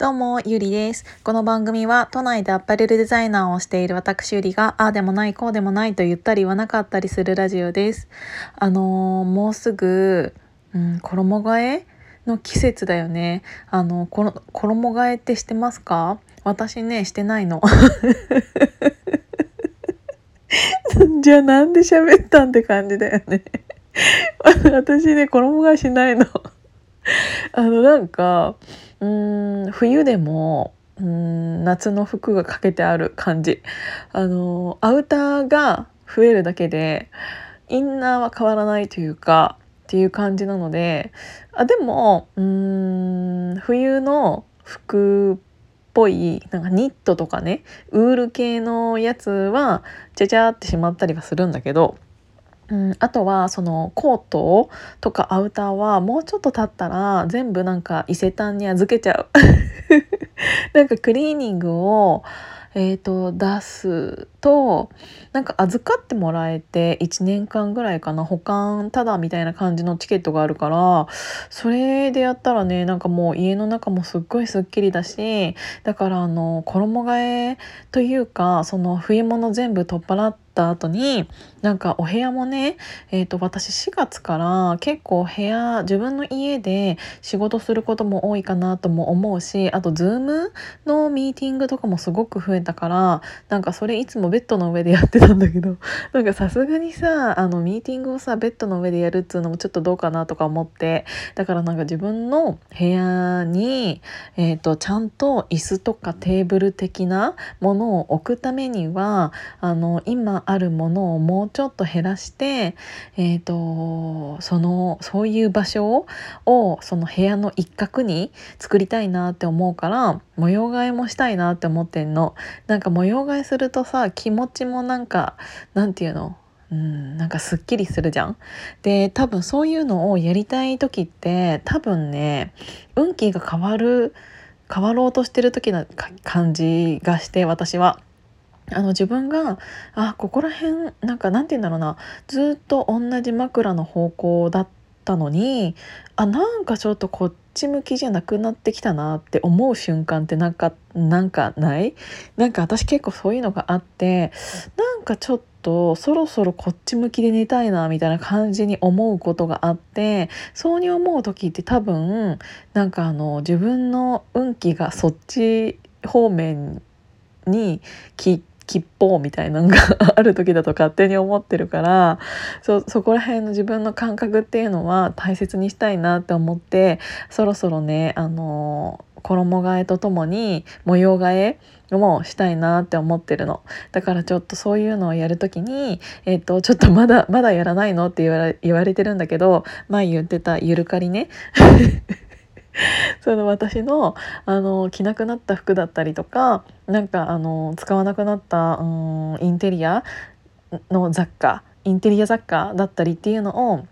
どうも、ゆりです。この番組は都内でアパレルデザイナーをしている私ゆりが、ああでもない、こうでもないと言ったり言わなかったりするラジオです。あのー、もうすぐ、うん、衣替えの季節だよね。あの、この衣替えってしてますか？私ね、してないの。じゃあなんで喋ったんって感じだよね。私ね、衣替えしないの。あの、なんか、うん冬でもうん夏の服がかけてある感じ。あのアウターが増えるだけでインナーは変わらないというかっていう感じなのであでもうん冬の服っぽいなんかニットとかねウール系のやつはちゃちゃってしまったりはするんだけどうん、あとはそのコートとかアウターはもうちょっと経ったら全部なんか伊勢丹に預けちゃう。なんかクリーニングをえーと、出すとなんか預かってもらえて1年間ぐらいかな。保管ただみたいな感じのチケットがあるからそれでやったらねなんかもう家の中もすっごいすっきりだしだからあの衣替えというかその冬物全部取っ払ってた後になんかお部屋もね、えーと、私4月から結構部屋自分の家で仕事することも多いかなとも思うしあと Zoom のミーティングとかもすごく増えたからなんかそれいつもベッドの上でやってたんだけど なんかさすがにさあのミーティングをさベッドの上でやるっつうのもちょっとどうかなとか思ってだからなんか自分の部屋に、えーと、ちゃんと椅子とかテーブル的なものを置くためにはあの今あるものをもうちょっと減らして、えーと、そのそういう場所をその部屋の一角に作りたいなって思うから模様替えもしたいなって思ってんの。なんか模様替えするとさ気持ちもなんかなんていうの？うん、なんかすっきりするじゃん。で多分そういうのをやりたい時って多分ね運気が変わる変わろうとしてる時な感じがして私は。あの自分があここら辺なんかなんて言うんだろうな。ずっと同じ枕の方向だったのにあなんかちょっとこっち向きじゃなくなってきたなって思う瞬間ってなんかなんかない？なんか私結構そういうのがあってなんかちょっとそろそろこっち向きで寝たいなみたいな感じに思うことがあってそうに思う時って多分なんかあの自分の運気がそっち方面にき吉報みたいなのがある時だと勝手に思ってるからそこら辺の自分の感覚っていうのは大切にしたいなって思ってそろそろねあの衣替えとともに模様替えもしたいなって思ってるの。だからちょっとそういうのをやる時に、えっと、ちょっとまだまだやらないのって言われ言われてるんだけど前言ってたゆるかりね。その私のあの着なくなった服だったりとかなんかあの使わなくなった、うん、インテリアの雑貨インテリア雑貨だったりっていうのを、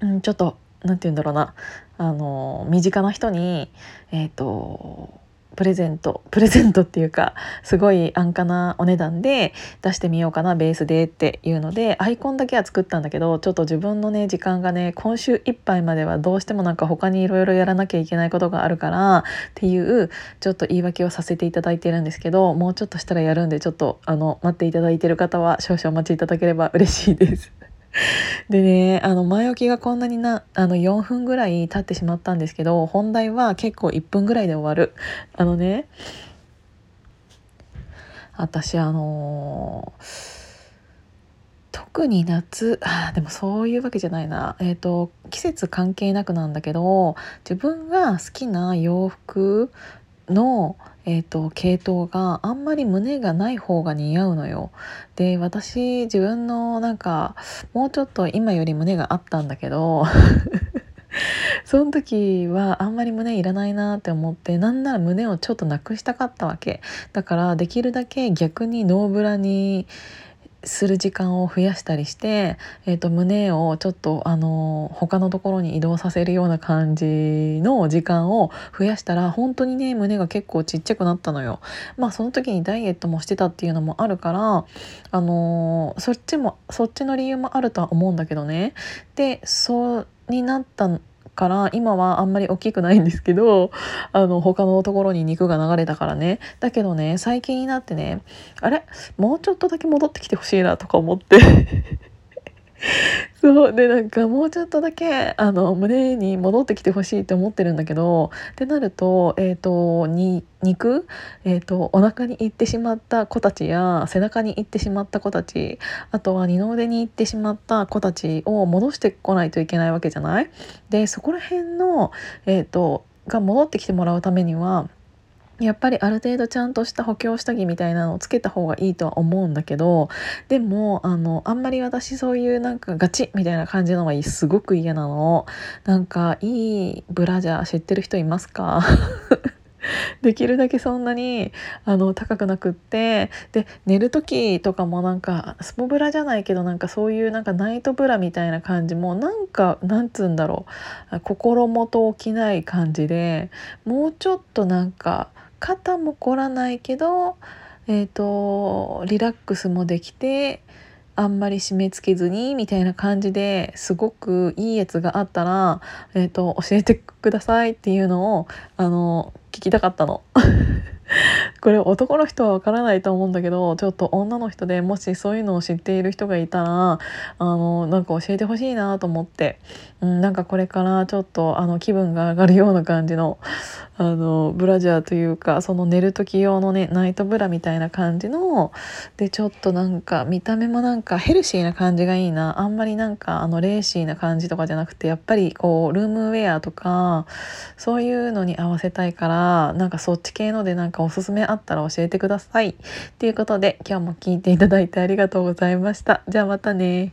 うん、ちょっと何て言うんだろうなあの身近な人にえっ、ー、とプレゼントプレゼントっていうかすごい安価なお値段で出してみようかなベースでっていうのでアイコンだけは作ったんだけどちょっと自分のね時間がね今週いっぱいまではどうしてもなんか他にいろいろやらなきゃいけないことがあるからっていうちょっと言い訳をさせていただいてるんですけどもうちょっとしたらやるんでちょっとあの待っていただいてる方は少々お待ちいただければ嬉しいです。でねあの前置きがこんなになあの4分ぐらい経ってしまったんですけど本題は結構1分ぐらいで終わる。あのね私あのー、特に夏あでもそういうわけじゃないな。えっ、ー、と季節関係なくなんだけど自分が好きな洋服のえーと、系統があんまり胸がない方が似合うのよ。で私自分のなんかもうちょっと今より胸があったんだけど その時はあんまり胸いらないなって思ってなんなら胸をちょっとなくしたかったわけだからできるだけ逆にノーブラにする時間を増やしたりして、えーと、胸をちょっとあの他のところに移動させるような感じの時間を増やしたら本当にね胸が結構ちっちゃくなったのよ。まあその時にダイエットもしてたっていうのもあるからあのそっちもそっちの理由もあるとは思うんだけどね。でそうになったから今はあんまり大きくないんですけど あの他のところに肉が流れたからね。だけどね最近になってねあれ？もうちょっとだけ戻ってきてほしいなとか思って。そうでなんかもうちょっとだけあの胸に戻ってきてほしいって思ってるんだけどってなると,、えーと、に肉、えーと、お腹に行ってしまった子たちや背中に行ってしまった子たちあとは二の腕に行ってしまった子たちを戻してこないといけないわけじゃない？でそこら辺の、えーとが戻ってきてもらうためにはやっぱりある程度ちゃんとした補強下着みたいなのをつけた方がいいとは思うんだけどでもあのあんまり私そういうなんかガチみたいな感じのがすごく嫌なの。なんかいいブラジャー知ってる人いますか？できるだけそんなにあの高くなくってで寝る時とかもなんかスポブラじゃないけどなんかそういうなんかナイトブラみたいな感じもなんかなんつうんだろう。心もと起きない感じでもうちょっとなんか肩も凝らないけど、えーと、リラックスもできてあんまり締め付けずにみたいな感じですごくいいやつがあったら、えーと教えてくださいっていうのをあの聞きたかったの。これ男の人はわからないと思うんだけどちょっと女の人でもしそういうのを知っている人がいたらあのなんか教えてほしいなと思って、うん、なんかこれからちょっとあの気分が上がるような感じのあのブラジャーというかその寝る時用のねナイトブラみたいな感じのでちょっとなんか見た目もなんかヘルシーな感じがいいな。あんまりなんかあのレーシーな感じとかじゃなくてやっぱりこうルームウェアとかそういうのに合わせたいからなんかそっち系のでなんかおすすめあったら教えてください。ということで今日も聞いていただいてありがとうございました。じゃあまたね